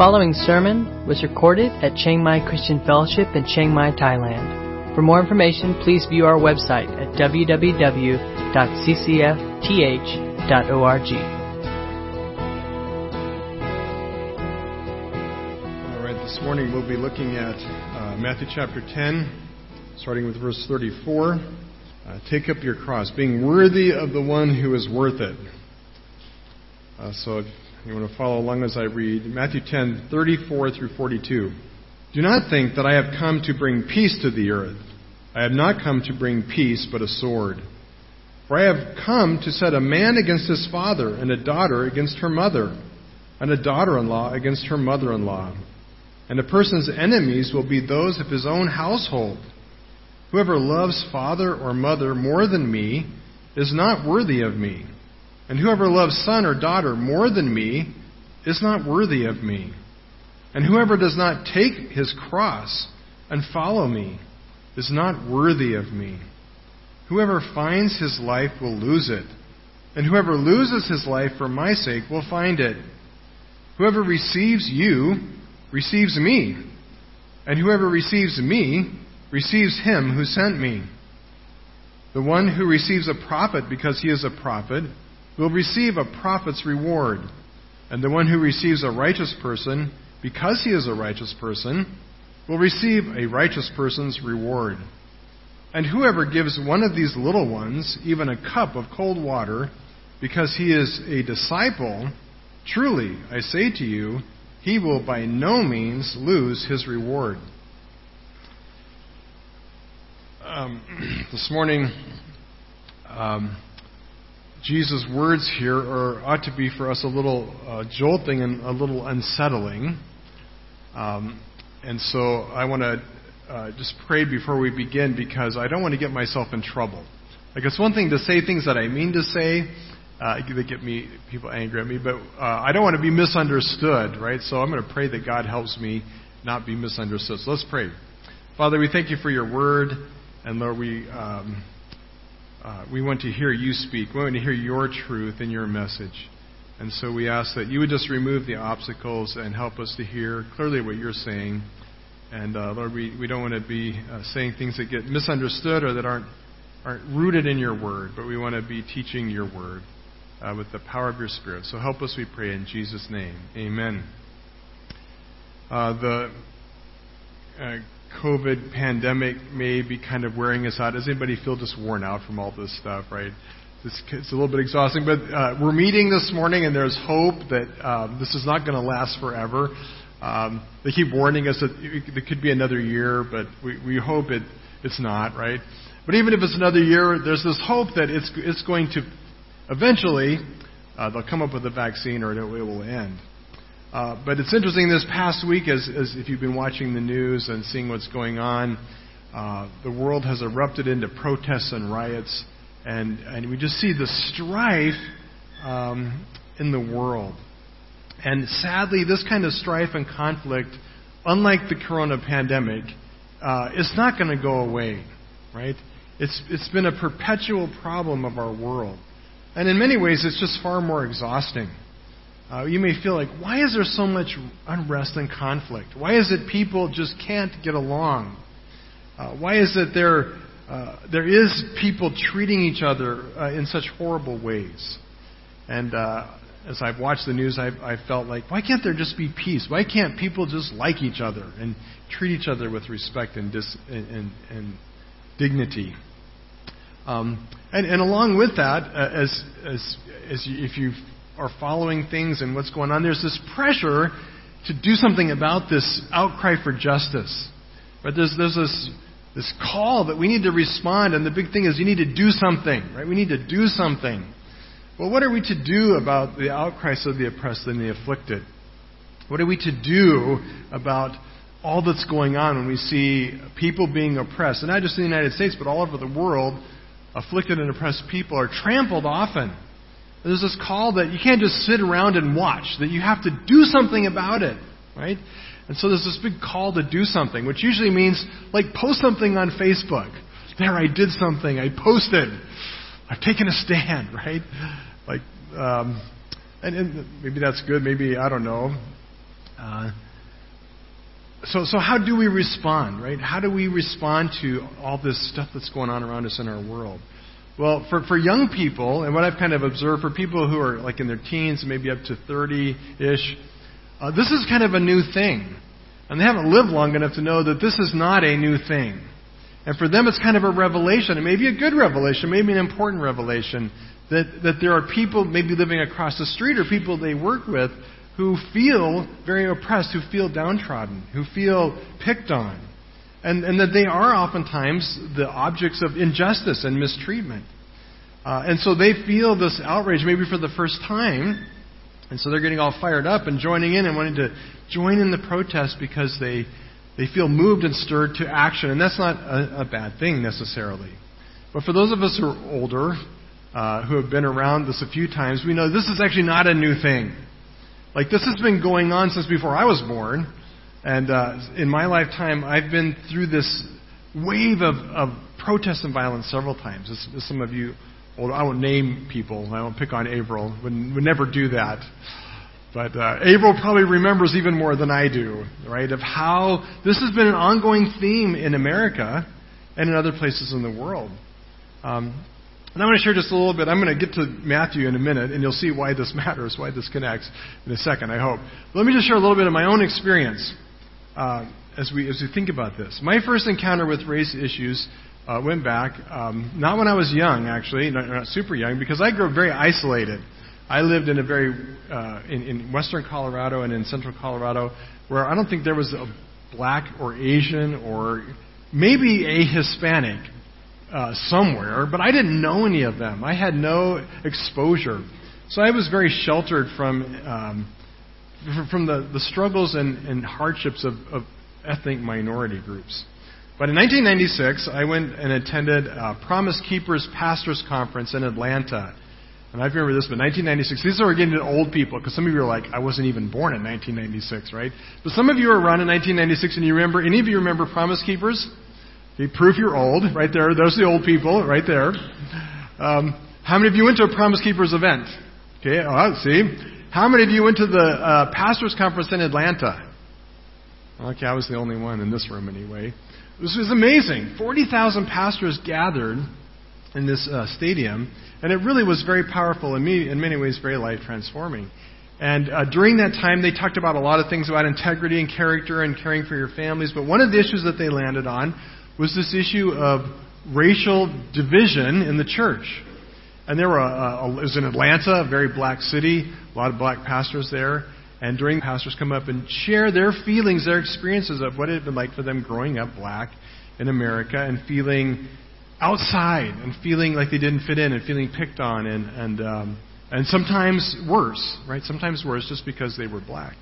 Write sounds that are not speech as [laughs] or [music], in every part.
following sermon was recorded at Chiang Mai Christian Fellowship in Chiang Mai, Thailand. For more information, please view our website at www.ccfth.org. All right, this morning we'll be looking at uh, Matthew chapter 10, starting with verse 34. Uh, take up your cross, being worthy of the one who is worth it. Uh, so you want to follow along as I read Matthew 10, 34 through 42. Do not think that I have come to bring peace to the earth. I have not come to bring peace, but a sword. For I have come to set a man against his father, and a daughter against her mother, and a daughter in law against her mother in law. And a person's enemies will be those of his own household. Whoever loves father or mother more than me is not worthy of me. And whoever loves son or daughter more than me is not worthy of me. And whoever does not take his cross and follow me is not worthy of me. Whoever finds his life will lose it, and whoever loses his life for my sake will find it. Whoever receives you receives me, and whoever receives me receives him who sent me. The one who receives a prophet because he is a prophet will receive a prophet's reward. And the one who receives a righteous person, because he is a righteous person, will receive a righteous person's reward. And whoever gives one of these little ones even a cup of cold water, because he is a disciple, truly, I say to you, he will by no means lose his reward. Um, [clears throat] this morning, um, Jesus' words here are, ought to be for us a little uh, jolting and a little unsettling. Um, and so I want to uh, just pray before we begin because I don't want to get myself in trouble. Like it's one thing to say things that I mean to say uh, that get me people angry at me, but uh, I don't want to be misunderstood, right? So I'm going to pray that God helps me not be misunderstood. So let's pray. Father, we thank you for your word, and Lord, we. Um, uh, we want to hear you speak. We want to hear your truth and your message. And so we ask that you would just remove the obstacles and help us to hear clearly what you're saying. And uh, Lord, we, we don't want to be uh, saying things that get misunderstood or that aren't, aren't rooted in your word, but we want to be teaching your word uh, with the power of your Spirit. So help us, we pray, in Jesus' name. Amen. Uh, the uh, COVID pandemic may be kind of wearing us out. Does anybody feel just worn out from all this stuff, right? It's, it's a little bit exhausting, but uh, we're meeting this morning, and there's hope that um, this is not going to last forever. Um, they keep warning us that it could be another year, but we, we hope it, it's not, right? But even if it's another year, there's this hope that it's, it's going to eventually, uh, they'll come up with a vaccine or it, it will end. Uh, but it's interesting this past week, as, as, if you've been watching the news and seeing what's going on, uh, the world has erupted into protests and riots, and, and we just see the strife um, in the world. And sadly, this kind of strife and conflict, unlike the corona pandemic, uh, is not going to go away, right? It's, it's been a perpetual problem of our world. And in many ways, it's just far more exhausting. Uh, you may feel like, why is there so much unrest and conflict? Why is it people just can't get along? Uh, why is it there, uh, there is people treating each other uh, in such horrible ways? And uh, as I've watched the news, I've, I've felt like, why can't there just be peace? Why can't people just like each other and treat each other with respect and, dis, and, and, and dignity? Um, and, and along with that, uh, as, as, as you, if you've are following things and what's going on, there's this pressure to do something about this outcry for justice. Right? There's, there's this, this call that we need to respond, and the big thing is you need to do something. Right? We need to do something. Well, what are we to do about the outcries of the oppressed and the afflicted? What are we to do about all that's going on when we see people being oppressed, and not just in the United States, but all over the world, afflicted and oppressed people are trampled often there's this call that you can't just sit around and watch, that you have to do something about it, right? And so there's this big call to do something, which usually means, like, post something on Facebook. There, I did something. I posted. I've taken a stand, [laughs] right? Like, um, and, and maybe that's good. Maybe, I don't know. Uh, so, so how do we respond, right? How do we respond to all this stuff that's going on around us in our world? Well, for, for young people, and what I've kind of observed for people who are like in their teens, maybe up to 30 ish, uh, this is kind of a new thing. And they haven't lived long enough to know that this is not a new thing. And for them, it's kind of a revelation. It may be a good revelation, maybe an important revelation, that, that there are people maybe living across the street or people they work with who feel very oppressed, who feel downtrodden, who feel picked on. And, and that they are oftentimes the objects of injustice and mistreatment. Uh, and so they feel this outrage maybe for the first time. And so they're getting all fired up and joining in and wanting to join in the protest because they, they feel moved and stirred to action. And that's not a, a bad thing necessarily. But for those of us who are older, uh, who have been around this a few times, we know this is actually not a new thing. Like this has been going on since before I was born. And uh, in my lifetime, I've been through this wave of, of protest and violence several times. As, as some of you, well, I won't name people. I won't pick on April. Would, would never do that. But uh, April probably remembers even more than I do, right? Of how this has been an ongoing theme in America and in other places in the world. Um, and I'm going to share just a little bit. I'm going to get to Matthew in a minute, and you'll see why this [laughs] matters, why this connects in a second, I hope. Let me just share a little bit of my own experience uh, as, we, as we think about this. My first encounter with race issues uh, went back, um, not when I was young, actually, not, not, super young, because I grew up very isolated. I lived in a very, uh, in, in western Colorado and in central Colorado, where I don't think there was a black or Asian or maybe a Hispanic uh, somewhere, but I didn't know any of them. I had no exposure. So I was very sheltered from, um, from the, the struggles and, and hardships of, of ethnic minority groups. But in 1996, I went and attended a Promise Keepers Pastors Conference in Atlanta. And I remember this, but 1996, these are getting to old people, because some of you are like, I wasn't even born in 1996, right? But some of you are around in 1996, and you remember, any of you remember Promise Keepers? Okay, proof you're old, right there. Those are the old people, right there. Um, how many of you went to a Promise Keepers event? Okay, oh, see. How many of you went to the uh, pastors' conference in Atlanta? Okay, I was the only one in this room anyway. This was amazing. 40,000 pastors gathered in this uh, stadium, and it really was very powerful and in many ways very life transforming. And uh, during that time, they talked about a lot of things about integrity and character and caring for your families. But one of the issues that they landed on was this issue of racial division in the church. And there were a, a, it was in Atlanta, a very black city, a lot of black pastors there. And during pastors come up and share their feelings, their experiences of what it had been like for them growing up black in America and feeling outside and feeling like they didn't fit in and feeling picked on and and um, and sometimes worse, right? Sometimes worse just because they were black.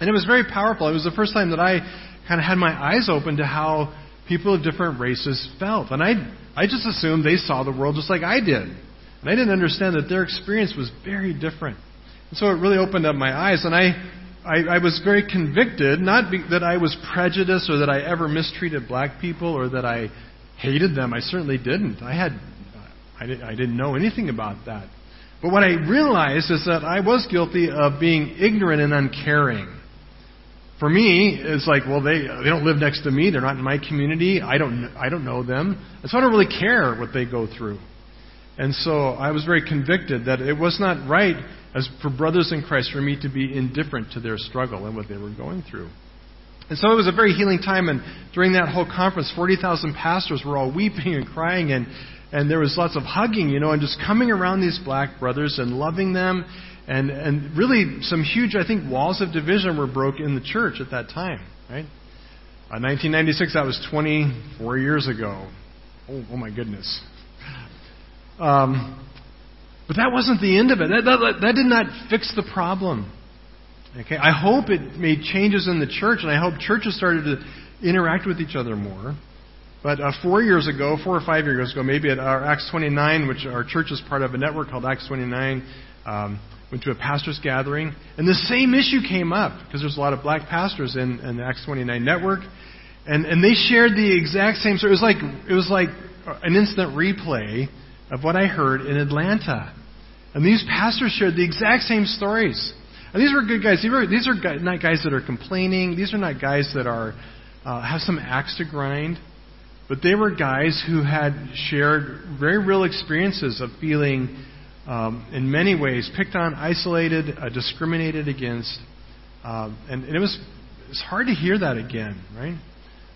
And it was very powerful. It was the first time that I kind of had my eyes open to how people of different races felt. And I, I just assumed they saw the world just like I did. And I didn't understand that their experience was very different. And so it really opened up my eyes. And I, I, I was very convicted, not be, that I was prejudiced or that I ever mistreated black people or that I hated them. I certainly didn't. I had, I, did, I didn't know anything about that. But what I realized is that I was guilty of being ignorant and uncaring. For me, it's like, well, they they don't live next to me. They're not in my community. I don't I don't know them, and so I don't really care what they go through. And so I was very convicted that it was not right as for brothers in Christ for me to be indifferent to their struggle and what they were going through. And so it was a very healing time. And during that whole conference, 40,000 pastors were all weeping and crying, and, and there was lots of hugging, you know, and just coming around these black brothers and loving them and, and really, some huge, I think, walls of division were broke in the church at that time, right? Uh, 1996, that was 24 years ago. Oh, oh my goodness. Um, but that wasn't the end of it. That, that, that did not fix the problem. Okay, I hope it made changes in the church, and I hope churches started to interact with each other more. But uh, four years ago, four or five years ago, maybe at our Acts 29, which our church is part of a network called Acts 29, um, went to a pastor's gathering, and the same issue came up because there's a lot of black pastors in, in the Acts 29 network, and, and they shared the exact same story. It was like it was like an instant replay of what I heard in Atlanta, and these pastors shared the exact same stories. And these were good guys. These are, not guys that are complaining. These are not guys that are uh, have some axe to grind. But they were guys who had shared very real experiences of feeling, um, in many ways, picked on, isolated, uh, discriminated against. Uh, and, and it was it's hard to hear that again, right?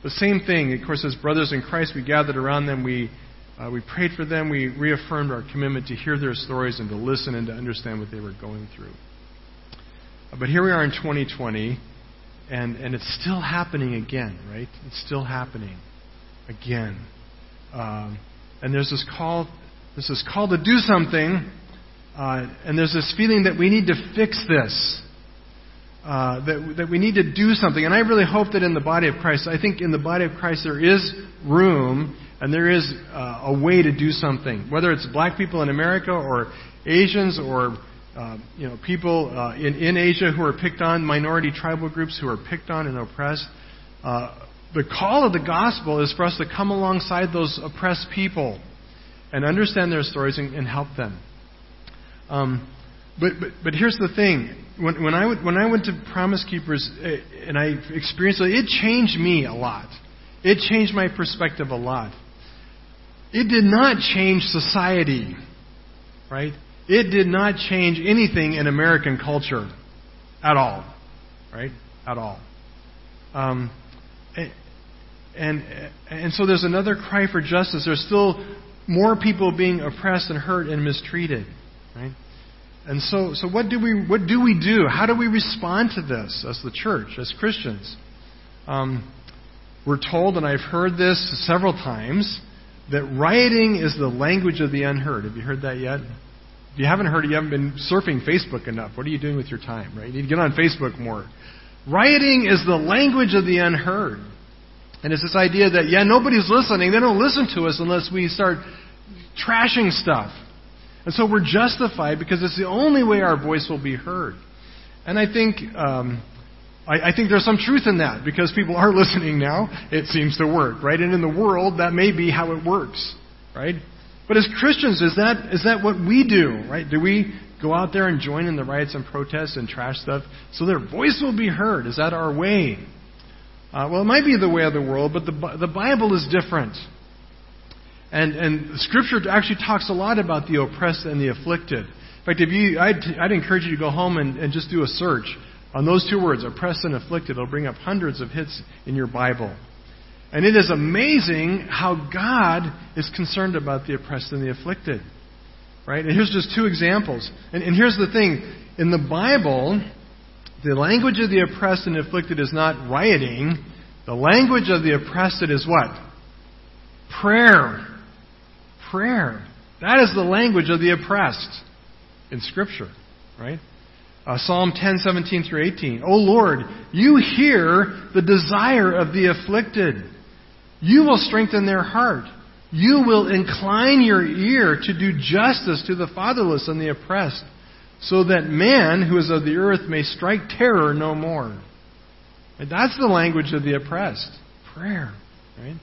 The same thing, of course, as brothers in Christ, we gathered around them, we, uh, we prayed for them, we reaffirmed our commitment to hear their stories and to listen and to understand what they were going through. Uh, but here we are in 2020, and, and it's still happening again, right? It's still happening again. Um, and there's this call, there's this call to do something, uh, and there's this feeling that we need to fix this. Uh, that, that we need to do something. And I really hope that in the body of Christ, I think in the body of Christ there is room and there is uh, a way to do something. Whether it's black people in America or Asians or uh, you know people uh, in, in Asia who are picked on, minority tribal groups who are picked on and oppressed. Uh, the call of the gospel is for us to come alongside those oppressed people and understand their stories and, and help them. Um, but, but, but here's the thing. When, when, I, when I went to Promise Keepers eh, and I experienced it, it changed me a lot. It changed my perspective a lot. It did not change society, right? It did not change anything in American culture at all, right? At all. Um, and, and so there's another cry for justice. There's still more people being oppressed and hurt and mistreated, right? And so, so what do we what do we do? How do we respond to this as the church, as Christians? Um, we're told, and I've heard this several times, that rioting is the language of the unheard. Have you heard that yet? If you haven't heard it, you haven't been surfing Facebook enough. What are you doing with your time, right? You need to get on Facebook more. Rioting is the language of the unheard. And it's this idea that, yeah, nobody's listening. They don't listen to us unless we start trashing stuff. And so we're justified because it's the only way our voice will be heard. And I think, um, I, I think there's some truth in that because people are [laughs] listening now. It seems to work, right? And in the world, that may be how it works, right? But as Christians, is that is that what we do, right? Do we go out there and join in the riots and protests and trash stuff so their voice will be heard? Is that our way? Uh, well, it might be the way of the world, but the the Bible is different. And, and Scripture actually talks a lot about the oppressed and the afflicted. In fact, if you, I'd, I'd encourage you to go home and, and just do a search on those two words, oppressed and afflicted. It'll bring up hundreds of hits in your Bible. And it is amazing how God is concerned about the oppressed and the afflicted. Right? And here's just two examples. And, and here's the thing in the Bible, the language of the oppressed and afflicted is not rioting. The language of the oppressed is what? Prayer prayer. That is the language of the oppressed in Scripture, right? Uh, Psalm 10, 17 through 18. O Lord, you hear the desire of the afflicted. You will strengthen their heart. You will incline your ear to do justice to the fatherless and the oppressed, so that man who is of the earth may strike terror no more. That's the language of the oppressed. Prayer, right?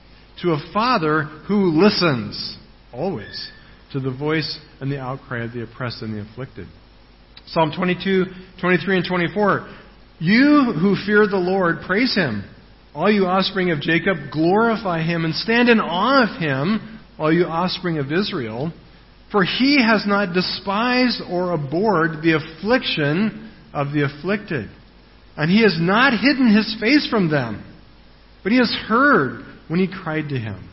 To a father who listens always, to the voice and the outcry of the oppressed and the afflicted. Psalm 22, 23, and 24. You who fear the Lord, praise him. All you offspring of Jacob, glorify him and stand in awe of him, all you offspring of Israel. For he has not despised or abhorred the affliction of the afflicted. And he has not hidden his face from them, but he has heard when he cried to him.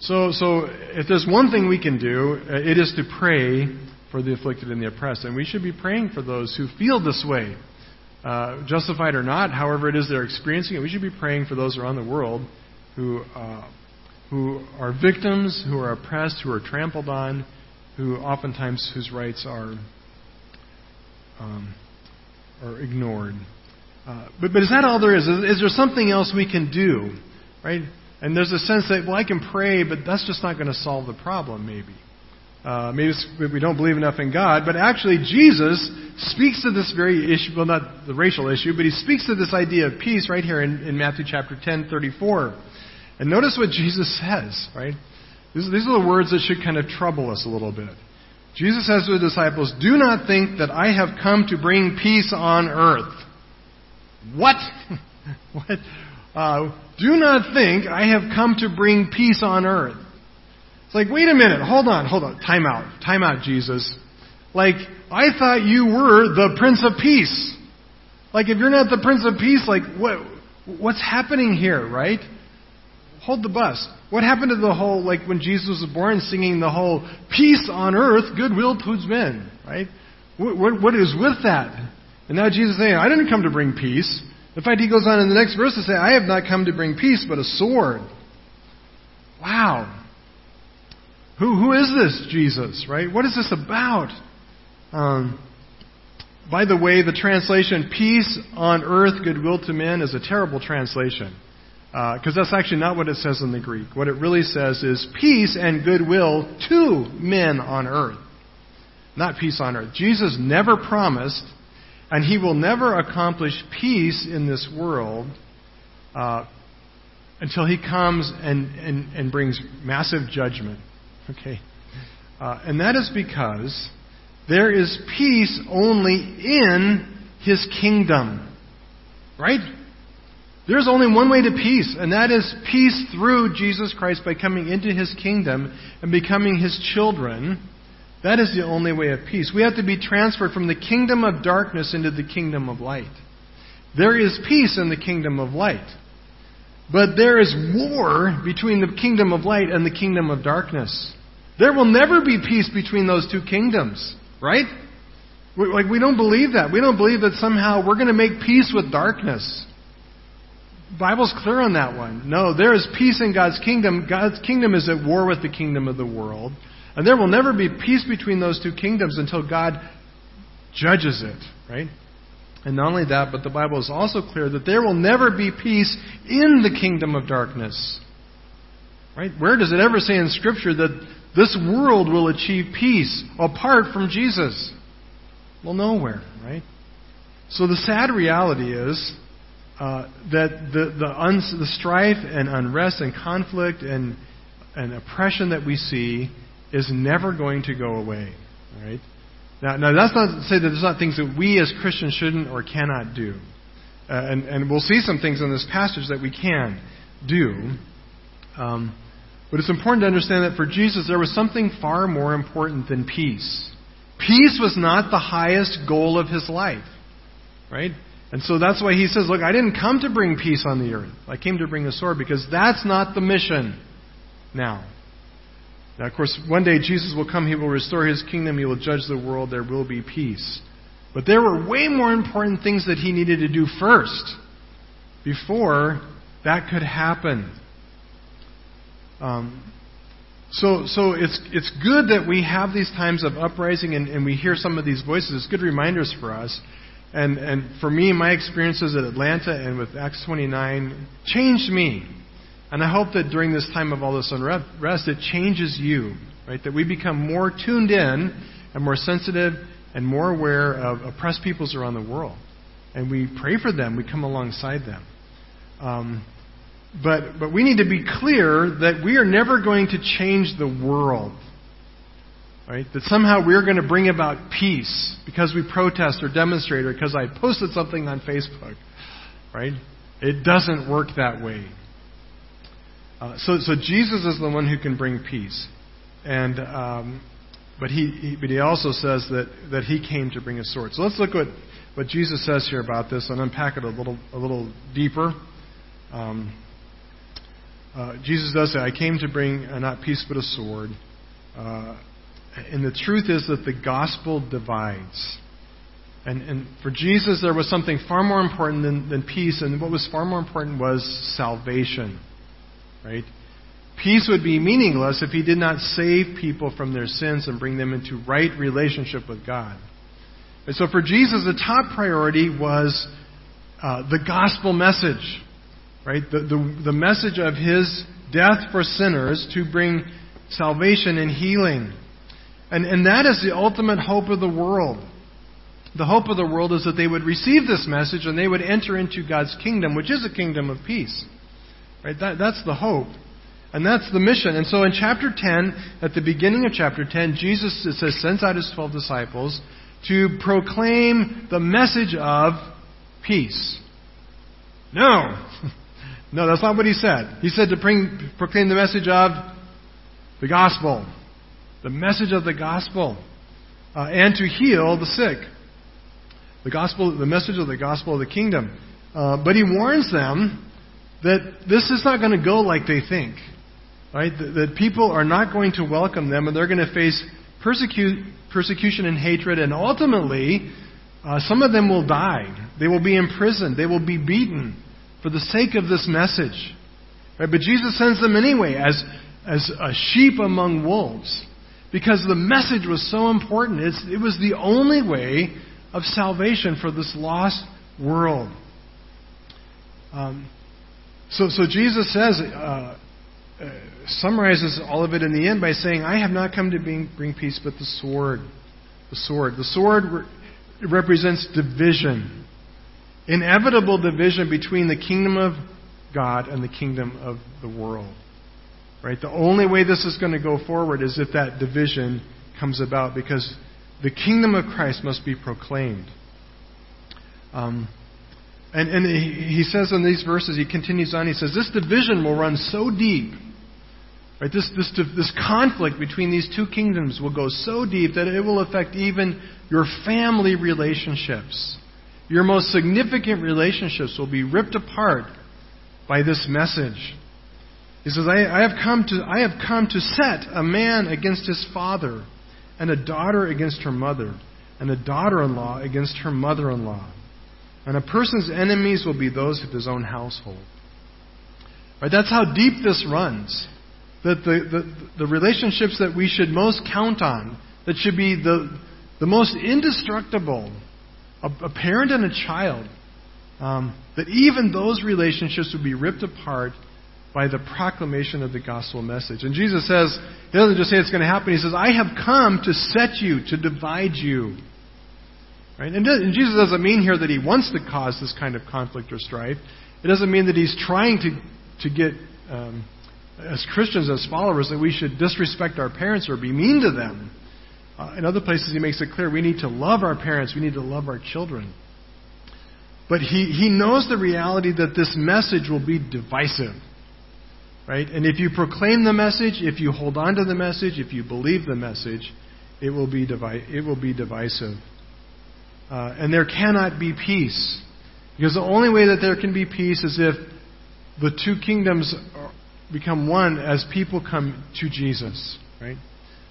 So, so if there's one thing we can do, uh, it is to pray for the afflicted and the oppressed. And we should be praying for those who feel this way. Uh, justified or not, however it is they're experiencing it, we should be praying for those around the world who, uh, who are victims, who are oppressed, who are trampled on, who oftentimes whose rights are, um, are ignored. Uh, but, but is that all there is? is? Is there something else we can do? Right? And there's a sense that, well, I can pray, but that's just not going to solve the problem, maybe. Uh, maybe we don't believe enough in God, but actually Jesus speaks to this very issue, well, not the racial issue, but he speaks to this idea of peace right here in, in Matthew chapter 10, 34. And notice what Jesus says, right? These, these are the words that should kind of trouble us a little bit. Jesus says to the disciples, Do not think that I have come to bring peace on earth. What? [laughs] what? Uh, do not think I have come to bring peace on earth. It's like, wait a minute, hold on, hold on, time out, time out, Jesus. Like, I thought you were the Prince of Peace. Like, if you're not the Prince of Peace, like, what, what's happening here, right? Hold the bus. What happened to the whole, like, when Jesus was born, singing the whole peace on earth, goodwill towards men, right? What, what, what is with that? And now Jesus is saying, I didn't come to bring peace. In fact, he goes on in the next verse to say, I have not come to bring peace, but a sword. Wow. Who, who is this Jesus, right? What is this about? Um, by the way, the translation, peace on earth, goodwill to men, is a terrible translation. Because uh, that's actually not what it says in the Greek. What it really says is peace and goodwill to men on earth, not peace on earth. Jesus never promised, and he will never accomplish peace in this world uh, until he comes and, and, and brings massive judgment. Okay? Uh, and that is because there is peace only in his kingdom. Right? There's only one way to peace, and that is peace through Jesus Christ by coming into his kingdom and becoming his children. That is the only way of peace. We have to be transferred from the kingdom of darkness into the kingdom of light. There is peace in the kingdom of light. But there is war between the kingdom of light and the kingdom of darkness. There will never be peace between those two kingdoms, right? We, like we don't believe that. We don't believe that somehow we're going to make peace with darkness. Bible's clear on that one. No, there is peace in God's kingdom. God's kingdom is at war with the kingdom of the world. And there will never be peace between those two kingdoms until God judges it, right? And not only that, but the Bible is also clear that there will never be peace in the kingdom of darkness. Right? Where does it ever say in Scripture that this world will achieve peace apart from Jesus? Well, nowhere, right? So the sad reality is uh, that the, the, the strife and unrest and conflict and, and oppression that we see is never going to go away. Right? Now, now, that's not to say that there's not things that we as Christians shouldn't or cannot do. Uh, and, and we'll see some things in this passage that we can do. Um, but it's important to understand that for Jesus, there was something far more important than peace. Peace was not the highest goal of his life. Right? And so that's why he says, Look, I didn't come to bring peace on the earth. I came to bring a sword because that's not the mission now. Now, of course, one day Jesus will come, he will restore his kingdom, he will judge the world, there will be peace. But there were way more important things that he needed to do first before that could happen. Um, so, so it's, it's good that we have these times of uprising and, and we hear some of these voices. It's good reminders for us. And, and for me, my experiences at Atlanta and with Acts 29 changed me. And I hope that during this time of all this unrest, it changes you, right? That we become more tuned in and more sensitive and more aware of oppressed peoples around the world. And we pray for them, we come alongside them. Um, but, but we need to be clear that we are never going to change the world. Right? That somehow we're going to bring about peace because we protest or demonstrate or because I posted something on Facebook. Right? It doesn't work that way. Uh, so, so Jesus is the one who can bring peace. And, um, but, he, he, but he also says that, that he came to bring a sword. So let's look at what Jesus says here about this and unpack it a little, a little deeper. Um, uh, Jesus does say, I came to bring uh, not peace but a sword. Uh, and the truth is that the gospel divides. And, and for Jesus, there was something far more important than, than peace, and what was far more important was salvation. Right? Peace would be meaningless if he did not save people from their sins and bring them into right relationship with God. And so for Jesus, the top priority was uh, the gospel message. Right? The, the, the message of his death for sinners to bring salvation and healing. And, and that is the ultimate hope of the world. The hope of the world is that they would receive this message and they would enter into God's kingdom, which is a kingdom of peace. Right? That, that's the hope. And that's the mission. And so in chapter 10, at the beginning of chapter 10, Jesus, it says, sends out his 12 disciples to proclaim the message of peace. No. [laughs] No, that's not what he said. He said to bring, proclaim the message of the gospel. The message of the gospel. Uh, and to heal the sick. The gospel, the message of the gospel of the kingdom. Uh, but he warns them that this is not going to go like they think. Right? That, that people are not going to welcome them and they're going to face persecu- persecution and hatred and ultimately uh, some of them will die. They will be imprisoned. They will be beaten for the sake of this message. Right? But Jesus sends them anyway as, as a sheep among wolves because the message was so important. It's, it was the only way of salvation for this lost world. Um, so, so Jesus says, uh, uh, summarizes all of it in the end by saying, I have not come to bring, bring peace, but the sword. The sword. The sword re- represents division inevitable division between the kingdom of God and the kingdom of the world. Right? The only way this is going to go forward is if that division comes about because the kingdom of Christ must be proclaimed. Um, and, and he, says in these verses, he continues on, he says, This division will run so deep, right? This, this, this conflict between these two kingdoms will go so deep that it will affect even your family relationships. Your most significant relationships will be ripped apart by this message. He says, I, I, have come to, I have come to set a man against his father, and a daughter against her mother, and a daughter in law against her mother in law. And a person's enemies will be those of his own household. Right, that's how deep this runs. That the, the, the relationships that we should most count on, that should be the, the most indestructible, a, a parent and a child, um, that even those relationships would be ripped apart by the proclamation of the gospel message. And Jesus says, He doesn't just say it's going to happen, He says, I have come to set you, to divide you. Right? And, and Jesus doesn't mean here that He wants to cause this kind of conflict or strife. It doesn't mean that He's trying to, to get, um, as Christians, as followers, that we should disrespect our parents or be mean to them. Uh, in other places, he makes it clear we need to love our parents, we need to love our children. But he, he knows the reality that this message will be divisive. Right? And if you proclaim the message, if you hold on to the message, if you believe the message, it will be, divi- it will be divisive. Uh, and there cannot be peace. Because the only way that there can be peace is if the two kingdoms become one as people come to Jesus. Right?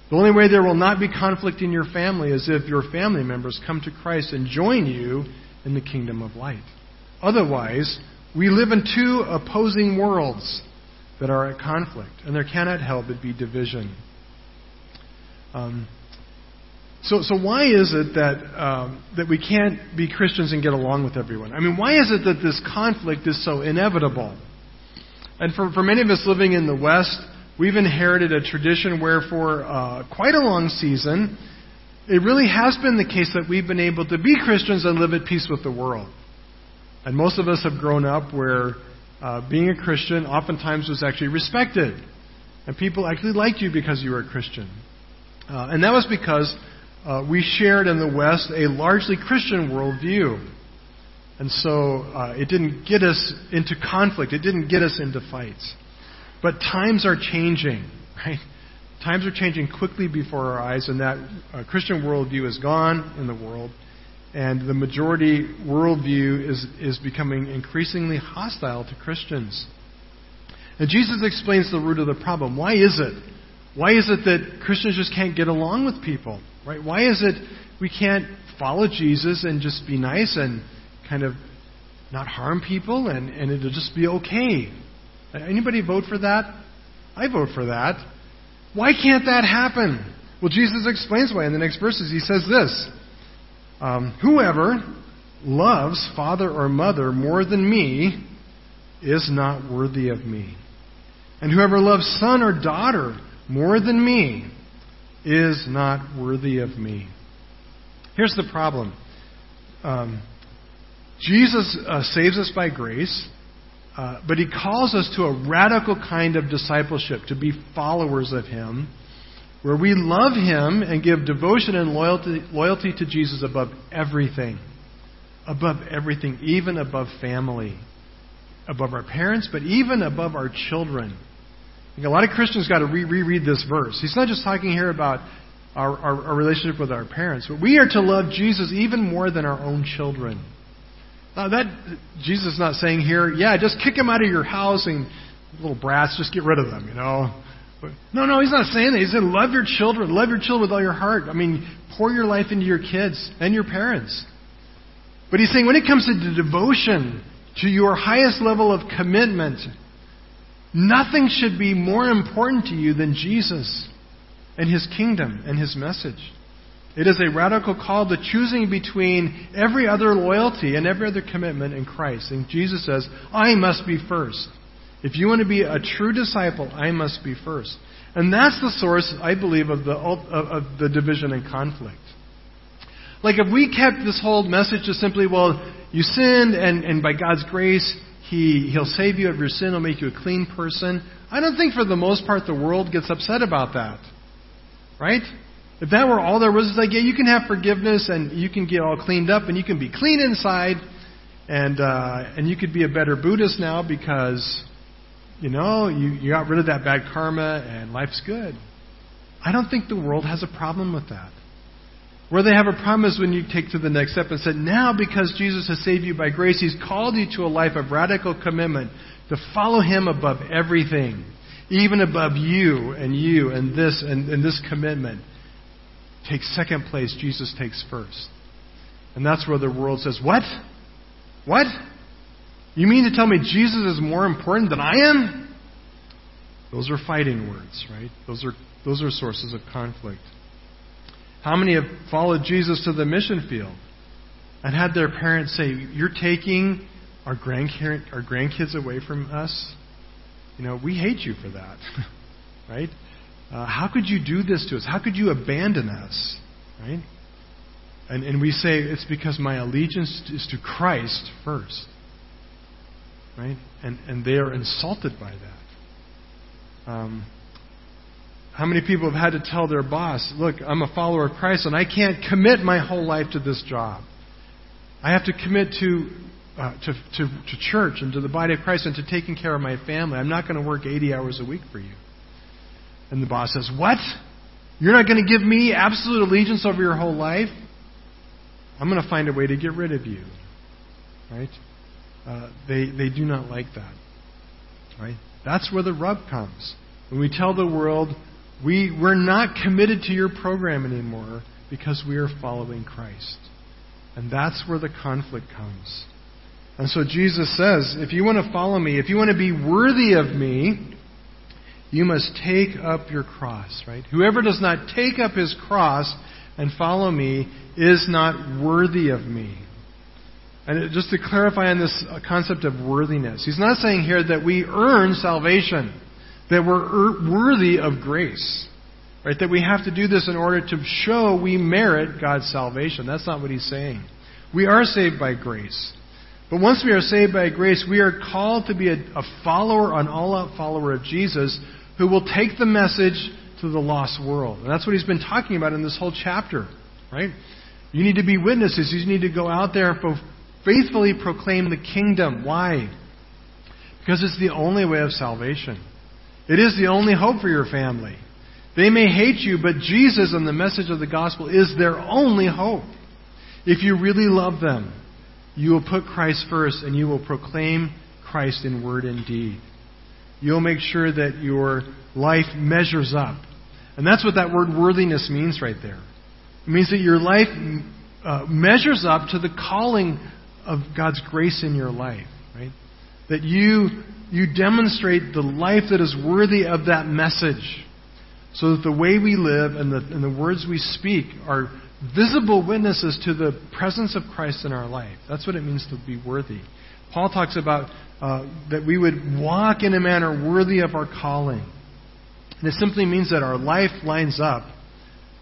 The only way there will not be conflict in your family is if your family members come to Christ and join you in the kingdom of light. Otherwise, we live in two opposing worlds that are at conflict, and there cannot help but be division. Um, so, so why is it that um, that we can't be Christians and get along with everyone? I mean, why is it that this conflict is so inevitable? And for, for many of us living in the West, We've inherited a tradition where, for uh, quite a long season, it really has been the case that we've been able to be Christians and live at peace with the world. And most of us have grown up where uh, being a Christian oftentimes was actually respected. And people actually liked you because you were a Christian. Uh, and that was because uh, we shared in the West a largely Christian worldview. And so uh, it didn't get us into conflict, it didn't get us into fights. But times are changing, right? Times are changing quickly before our eyes, and that uh, Christian worldview is gone in the world, and the majority worldview is, is becoming increasingly hostile to Christians. And Jesus explains the root of the problem. Why is it? Why is it that Christians just can't get along with people? Right? Why is it we can't follow Jesus and just be nice and kind of not harm people and, and it'll just be okay? Anybody vote for that? I vote for that. Why can't that happen? Well, Jesus explains why in the next verses. He says this um, Whoever loves father or mother more than me is not worthy of me. And whoever loves son or daughter more than me is not worthy of me. Here's the problem um, Jesus uh, saves us by grace. Uh, but he calls us to a radical kind of discipleship, to be followers of him, where we love him and give devotion and loyalty, loyalty to Jesus above everything. Above everything, even above family. Above our parents, but even above our children. a lot of Christians got to re- reread this verse. He's not just talking here about our, our, our relationship with our parents, but we are to love Jesus even more than our own children. Now that Jesus is not saying here, yeah, just kick them out of your house and little brats, just get rid of them, you know. But, no, no, he's not saying that. He's saying love your children, love your children with all your heart. I mean, pour your life into your kids and your parents. But he's saying when it comes to the devotion, to your highest level of commitment, nothing should be more important to you than Jesus and his kingdom and his message. It is a radical call to choosing between every other loyalty and every other commitment in Christ. And Jesus says, I must be first. If you want to be a true disciple, I must be first. And that's the source, I believe, of the, of, of the division and conflict. Like if we kept this whole message to simply, well, you sinned and, and by God's grace, he, He'll save you of your sin, He'll make you a clean person. I don't think for the most part the world gets upset about that. Right? If that were all there was, it's like, yeah, you can have forgiveness and you can get all cleaned up and you can be clean inside and uh, and you could be a better Buddhist now because, you know, you, you got rid of that bad karma and life's good. I don't think the world has a problem with that. Where they have a problem is when you take to the next step and said, now because Jesus has saved you by grace, He's called you to a life of radical commitment to follow Him above everything, even above you and you and this and, and this commitment takes second place, Jesus takes first. And that's where the world says, What? What? You mean to tell me Jesus is more important than I am? Those are fighting words, right? Those are, those are sources of conflict. How many have followed Jesus to the mission field and had their parents say, You're taking our, grandkids, our grandkids away from us? You know, we hate you for that, [laughs] right? Uh, how could you do this to us? How could you abandon us? Right? And, and we say it's because my allegiance is to Christ first. Right? And, and they are insulted by that. Um, how many people have had to tell their boss, look, I'm a follower of Christ and I can't commit my whole life to this job. I have to commit to, uh, to, to, to church and to the body of Christ and to taking care of my family. I'm not going to work 80 hours a week for you. And the boss says, What? You're not going to give me absolute allegiance over your whole life? I'm going to find a way to get rid of you. Right? Uh, they, they do not like that. Right? That's where the rub comes. When we tell the world, we, we're not committed to your program anymore because we are following Christ. And that's where the conflict comes. And so Jesus says, if you want to follow me, if you want to be worthy of me, you must take up your cross, right? Whoever does not take up his cross and follow me is not worthy of me. And just to clarify on this concept of worthiness, he's not saying here that we earn salvation, that we're worthy of grace, right? That we have to do this in order to show we merit God's salvation. That's not what he's saying. We are saved by grace. But once we are saved by grace, we are called to be a, a follower, an all out follower of Jesus who will take the message to the lost world. And that's what he's been talking about in this whole chapter, right? You need to be witnesses. You need to go out there and faithfully proclaim the kingdom. Why? Because it's the only way of salvation. It is the only hope for your family. They may hate you, but Jesus and the message of the gospel is their only hope. If you really love them, you will put Christ first and you will proclaim Christ in word and deed you'll make sure that your life measures up. And that's what that word worthiness means right there. It means that your life uh, measures up to the calling of God's grace in your life, right? That you you demonstrate the life that is worthy of that message, so that the way we live and the and the words we speak are visible witnesses to the presence of Christ in our life. That's what it means to be worthy. Paul talks about uh, that we would walk in a manner worthy of our calling. And it simply means that our life lines up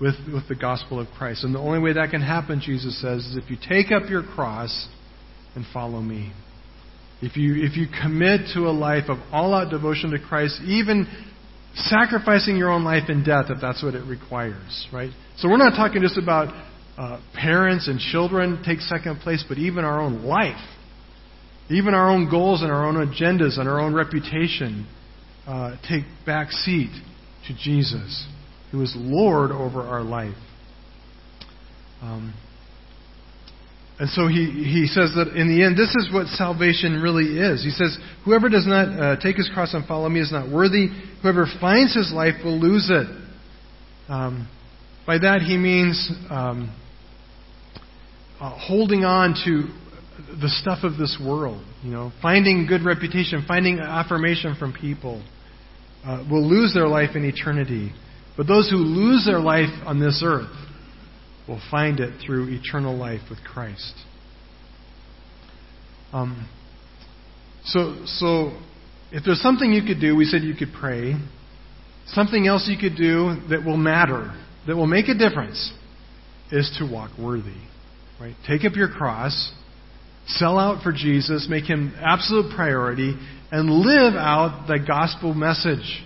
with, with the gospel of Christ. And the only way that can happen, Jesus says, is if you take up your cross and follow me. if you, if you commit to a life of all out devotion to Christ, even sacrificing your own life in death if that's what it requires, right? So we're not talking just about uh, parents and children take second place, but even our own life, even our own goals and our own agendas and our own reputation uh, take back seat to Jesus, who is Lord over our life. Um, and so he, he says that in the end, this is what salvation really is. He says, Whoever does not uh, take his cross and follow me is not worthy. Whoever finds his life will lose it. Um, by that he means um, uh, holding on to the stuff of this world, you know, finding good reputation, finding affirmation from people, uh, will lose their life in eternity. But those who lose their life on this earth will find it through eternal life with Christ. Um, so, so if there's something you could do, we said you could pray. Something else you could do that will matter, that will make a difference, is to walk worthy. Right? Take up your cross, sell out for Jesus, make him absolute priority, and live out the gospel message.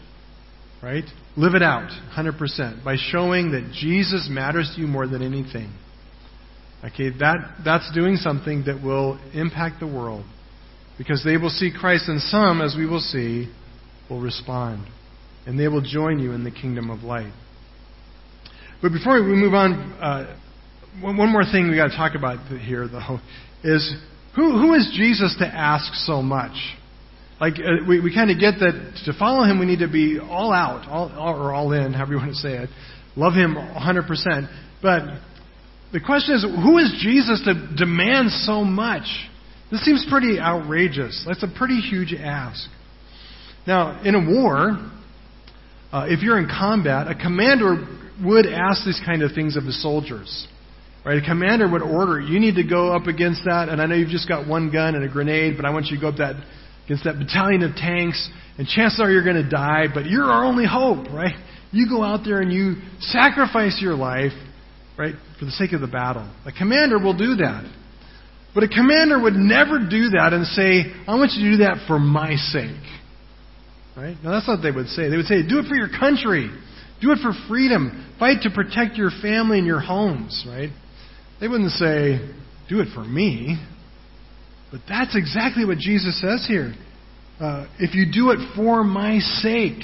Right? Live it out 100% by showing that Jesus matters to you more than anything. Okay, that, that's doing something that will impact the world. Because they will see Christ, and some, as we will see, will respond. And they will join you in the kingdom of light. But before we move on, uh, one more thing we got to talk about here, though, is who, who is Jesus to ask so much? Like, uh, we, we kind of get that to follow him, we need to be all out, all, or all in, [laughs] however you want to say it. Love him 100%. But the question is, who is Jesus to demand so much? This seems pretty outrageous. That's a pretty huge ask. Now, in a war, uh, if you're in combat, a commander would ask these kind of things of his soldiers. Right? A commander would order, you need to go up against that, and I know you've just got one gun and a grenade, but I want you to go up that against that battalion of tanks, and chances are you're going to die, but you're our only hope, right? You go out there and you sacrifice your life, right, for the sake of the battle. A commander will do that. But a commander would never do that and say, I want you to do that for my sake. Right? Now, that's not what they would say. They would say, do it for your country. Do it for freedom. Fight to protect your family and your homes, right? They wouldn't say, do it for me. But that's exactly what Jesus says here. Uh, if you do it for my sake,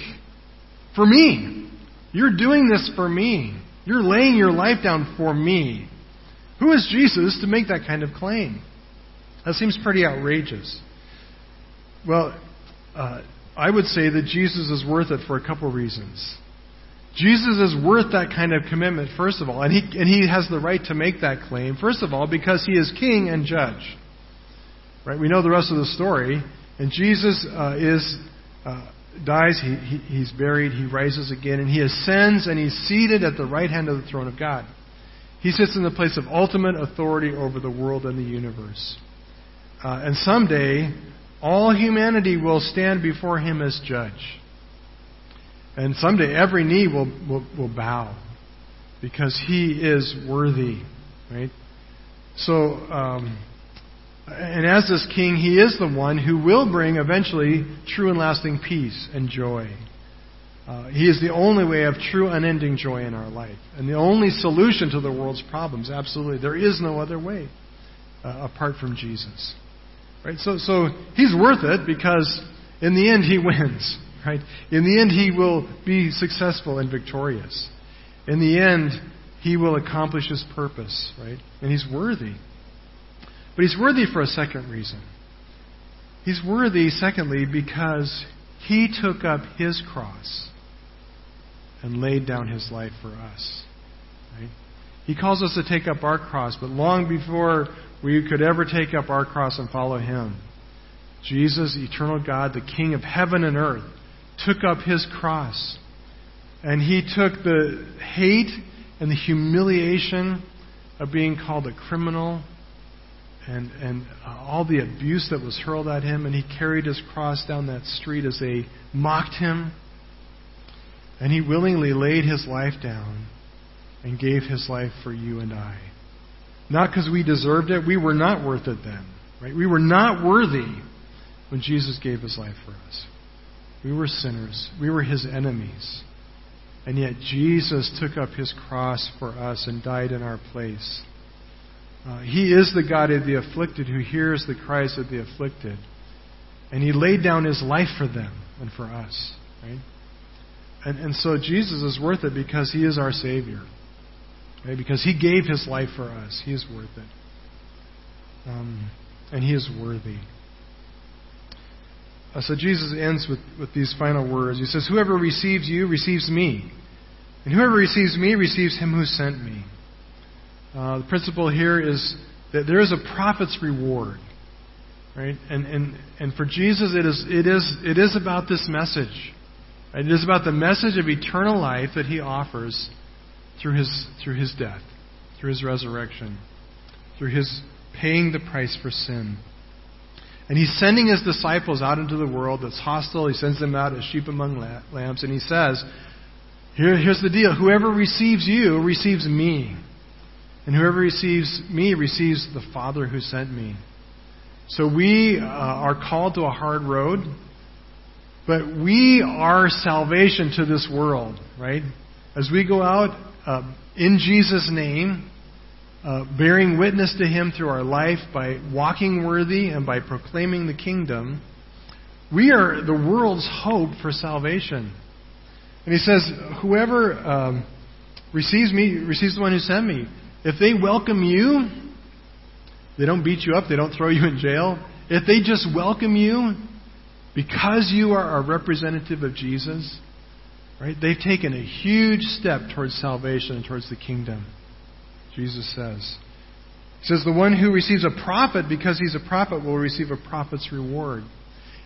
for me, you're doing this for me. You're laying your life down for me. Who is Jesus to make that kind of claim? That seems pretty outrageous. Well, uh, I would say that Jesus is worth it for a couple reasons. Jesus is worth that kind of commitment, first of all, and he, and he has the right to make that claim, first of all, because he is king and judge. Right? We know the rest of the story. And Jesus uh, is uh, dies. He, he, he's buried. He rises again, and he ascends, and he's seated at the right hand of the throne of God. He sits in the place of ultimate authority over the world and the universe. Uh, and someday, all humanity will stand before him as judge. And someday, every knee will, will, will bow because he is worthy, right? So, um, and as this king, he is the one who will bring eventually true and lasting peace and joy. Uh, he is the only way of true, unending joy in our life. And the only solution to the world's problems. Absolutely. There is no other way uh, apart from Jesus. Right? So, so he's worth it because in the end he [laughs] wins. Right? In the end he will be successful and victorious. In the end he will accomplish his purpose. Right? And he's worthy. But he's worthy for a second reason. He's worthy, secondly, because he took up his cross and laid down his life for us. Right? He calls us to take up our cross, but long before we could ever take up our cross and follow him, Jesus, eternal God, the King of heaven and earth, took up his cross. And he took the hate and the humiliation of being called a criminal and, and uh, all the abuse that was hurled at him, and he carried his cross down that street as they mocked him. And he willingly laid his life down and gave his life for you and I. Not because we deserved it, we were not worth it then. Right? We were not worthy. when Jesus gave his life for us. We were sinners, we were his enemies. And yet Jesus took up his cross for us and died in our place. Uh, he is the God of the afflicted who hears the cries of the afflicted. And he laid down his life for them and for us. Right? And, and so Jesus is worth it because he is our Savior. Right? Because he gave his life for us. He is worth it. Um, and he is worthy. Uh, so Jesus ends with, with these final words. He says, Whoever receives you receives me. And whoever receives me receives him who sent me. Uh, the principle here is that there is a prophet's reward. Right? And, and, and for Jesus, it is, it, is, it is about this message. Right? It is about the message of eternal life that he offers through his, through his death, through his resurrection, through his paying the price for sin. And he's sending his disciples out into the world that's hostile. He sends them out as sheep among lambs. And he says, Here, Here's the deal whoever receives you receives me. And whoever receives me receives the Father who sent me. So we uh, are called to a hard road, but we are salvation to this world, right? As we go out uh, in Jesus' name, uh, bearing witness to Him through our life by walking worthy and by proclaiming the kingdom, we are the world's hope for salvation. And He says, Whoever um, receives me receives the one who sent me. If they welcome you, they don't beat you up, they don't throw you in jail. If they just welcome you because you are a representative of Jesus, right? They've taken a huge step towards salvation and towards the kingdom. Jesus says. He says, The one who receives a prophet because he's a prophet will receive a prophet's reward.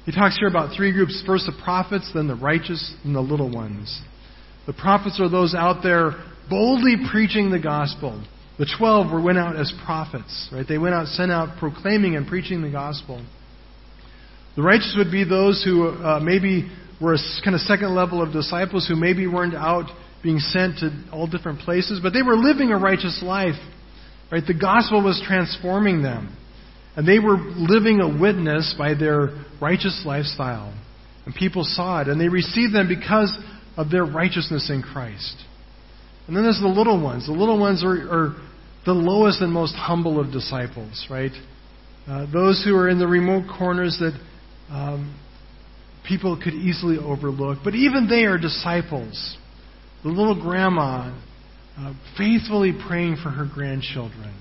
He talks here about three groups first the prophets, then the righteous, and the little ones. The prophets are those out there boldly preaching the gospel. The twelve were went out as prophets, right? They went out, sent out, proclaiming and preaching the gospel. The righteous would be those who uh, maybe were a kind of second level of disciples who maybe weren't out being sent to all different places, but they were living a righteous life. Right? The gospel was transforming them. And they were living a witness by their righteous lifestyle. And people saw it, and they received them because of their righteousness in Christ. And then there's the little ones. The little ones are, are the lowest and most humble of disciples, right? Uh, those who are in the remote corners that um, people could easily overlook. But even they are disciples the little grandma uh, faithfully praying for her grandchildren.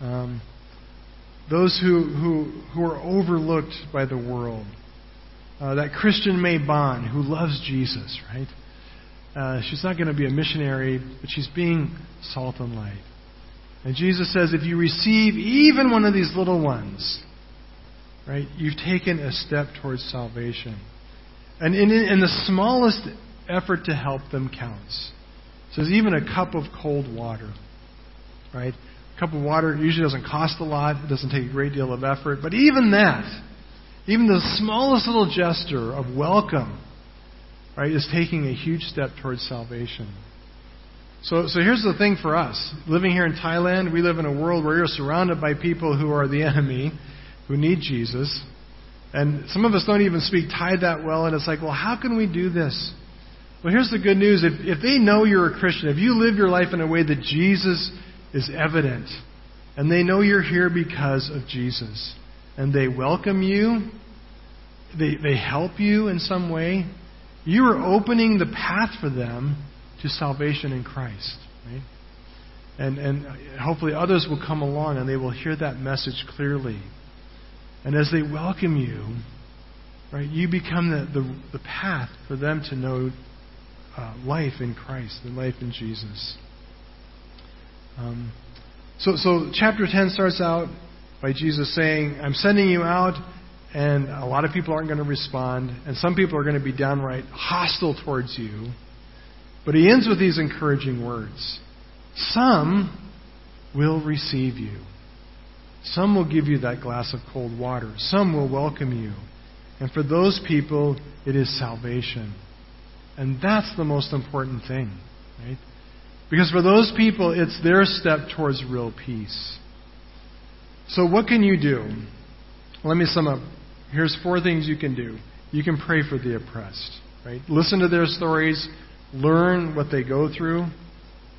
Um, those who, who, who are overlooked by the world. Uh, that Christian May Bond who loves Jesus, right? Uh, she's not going to be a missionary, but she's being salt and light. And Jesus says, if you receive even one of these little ones, right, you've taken a step towards salvation. And in, in the smallest effort to help them counts. It says even a cup of cold water, right? A cup of water usually doesn't cost a lot. It doesn't take a great deal of effort. But even that, even the smallest little gesture of welcome, right, is taking a huge step towards salvation. So, so here's the thing for us. Living here in Thailand, we live in a world where you're surrounded by people who are the enemy, who need Jesus. And some of us don't even speak Thai that well, and it's like, well, how can we do this? Well, here's the good news. If, if they know you're a Christian, if you live your life in a way that Jesus is evident, and they know you're here because of Jesus, and they welcome you, they, they help you in some way, you are opening the path for them to salvation in Christ. Right? And, and hopefully others will come along and they will hear that message clearly. And as they welcome you, right, you become the, the, the path for them to know uh, life in Christ, the life in Jesus. Um, so, so chapter 10 starts out by Jesus saying, I'm sending you out, and a lot of people aren't going to respond, and some people are going to be downright hostile towards you. But he ends with these encouraging words Some will receive you. Some will give you that glass of cold water. Some will welcome you. And for those people, it is salvation. And that's the most important thing, right? Because for those people, it's their step towards real peace. So, what can you do? Let me sum up here's four things you can do. You can pray for the oppressed, right? Listen to their stories, learn what they go through,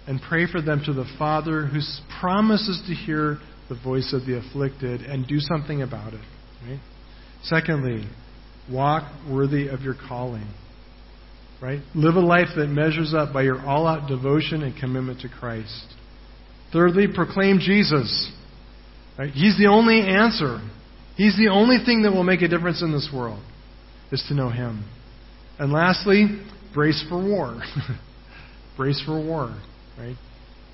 and pray for them to the Father who promises to hear the voice of the afflicted and do something about it. Right? Secondly, walk worthy of your calling. Right? Live a life that measures up by your all out devotion and commitment to Christ. Thirdly, proclaim Jesus. Right? He's the only answer. He's the only thing that will make a difference in this world, is to know Him. And lastly, brace for war. [laughs] brace for war, right?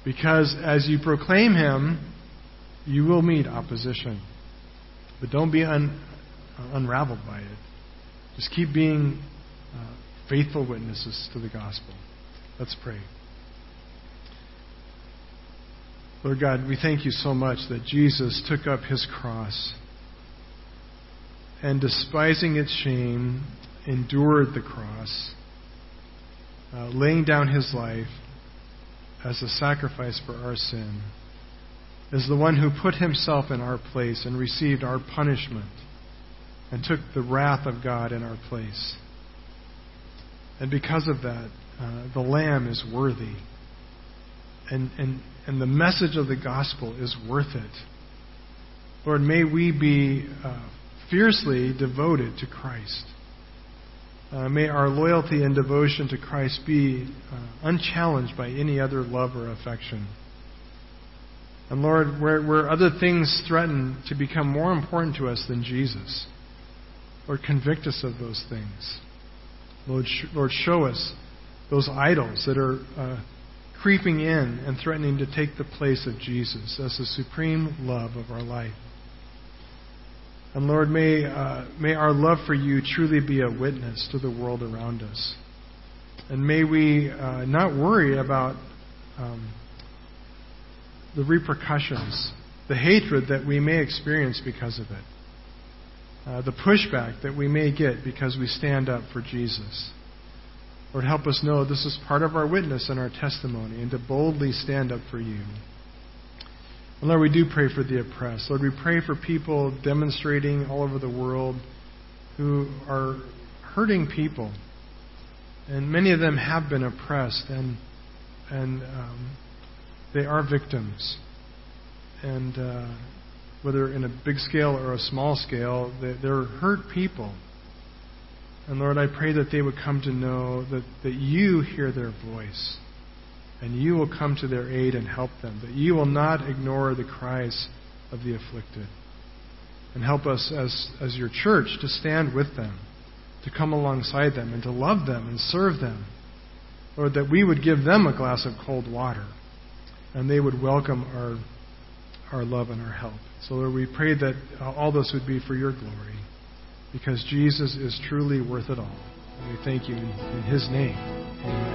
Because as you proclaim Him, you will meet opposition. But don't be un, unraveled by it. Just keep being uh, faithful witnesses to the gospel. Let's pray. Lord God, we thank you so much that Jesus took up his cross and, despising its shame, endured the cross, uh, laying down his life as a sacrifice for our sin, as the one who put himself in our place and received our punishment and took the wrath of God in our place. And because of that, uh, the Lamb is worthy. And, and and the message of the gospel is worth it. Lord, may we be uh, fiercely devoted to Christ. Uh, may our loyalty and devotion to Christ be uh, unchallenged by any other love or affection. And Lord, where, where other things threaten to become more important to us than Jesus, Lord, convict us of those things. Lord, sh- Lord show us those idols that are uh, creeping in and threatening to take the place of Jesus as the supreme love of our life. And Lord, may, uh, may our love for you truly be a witness to the world around us. And may we uh, not worry about um, the repercussions, the hatred that we may experience because of it, uh, the pushback that we may get because we stand up for Jesus. Lord, help us know this is part of our witness and our testimony and to boldly stand up for you. And Lord, we do pray for the oppressed. Lord, we pray for people demonstrating all over the world who are hurting people. And many of them have been oppressed, and, and um, they are victims. And uh, whether in a big scale or a small scale, they're hurt people. And Lord, I pray that they would come to know that, that you hear their voice and you will come to their aid and help them, But you will not ignore the cries of the afflicted. And help us as, as your church to stand with them, to come alongside them, and to love them and serve them. Lord, that we would give them a glass of cold water and they would welcome our, our love and our help. So, Lord, we pray that all this would be for your glory because Jesus is truly worth it all. And we thank you in his name. Amen.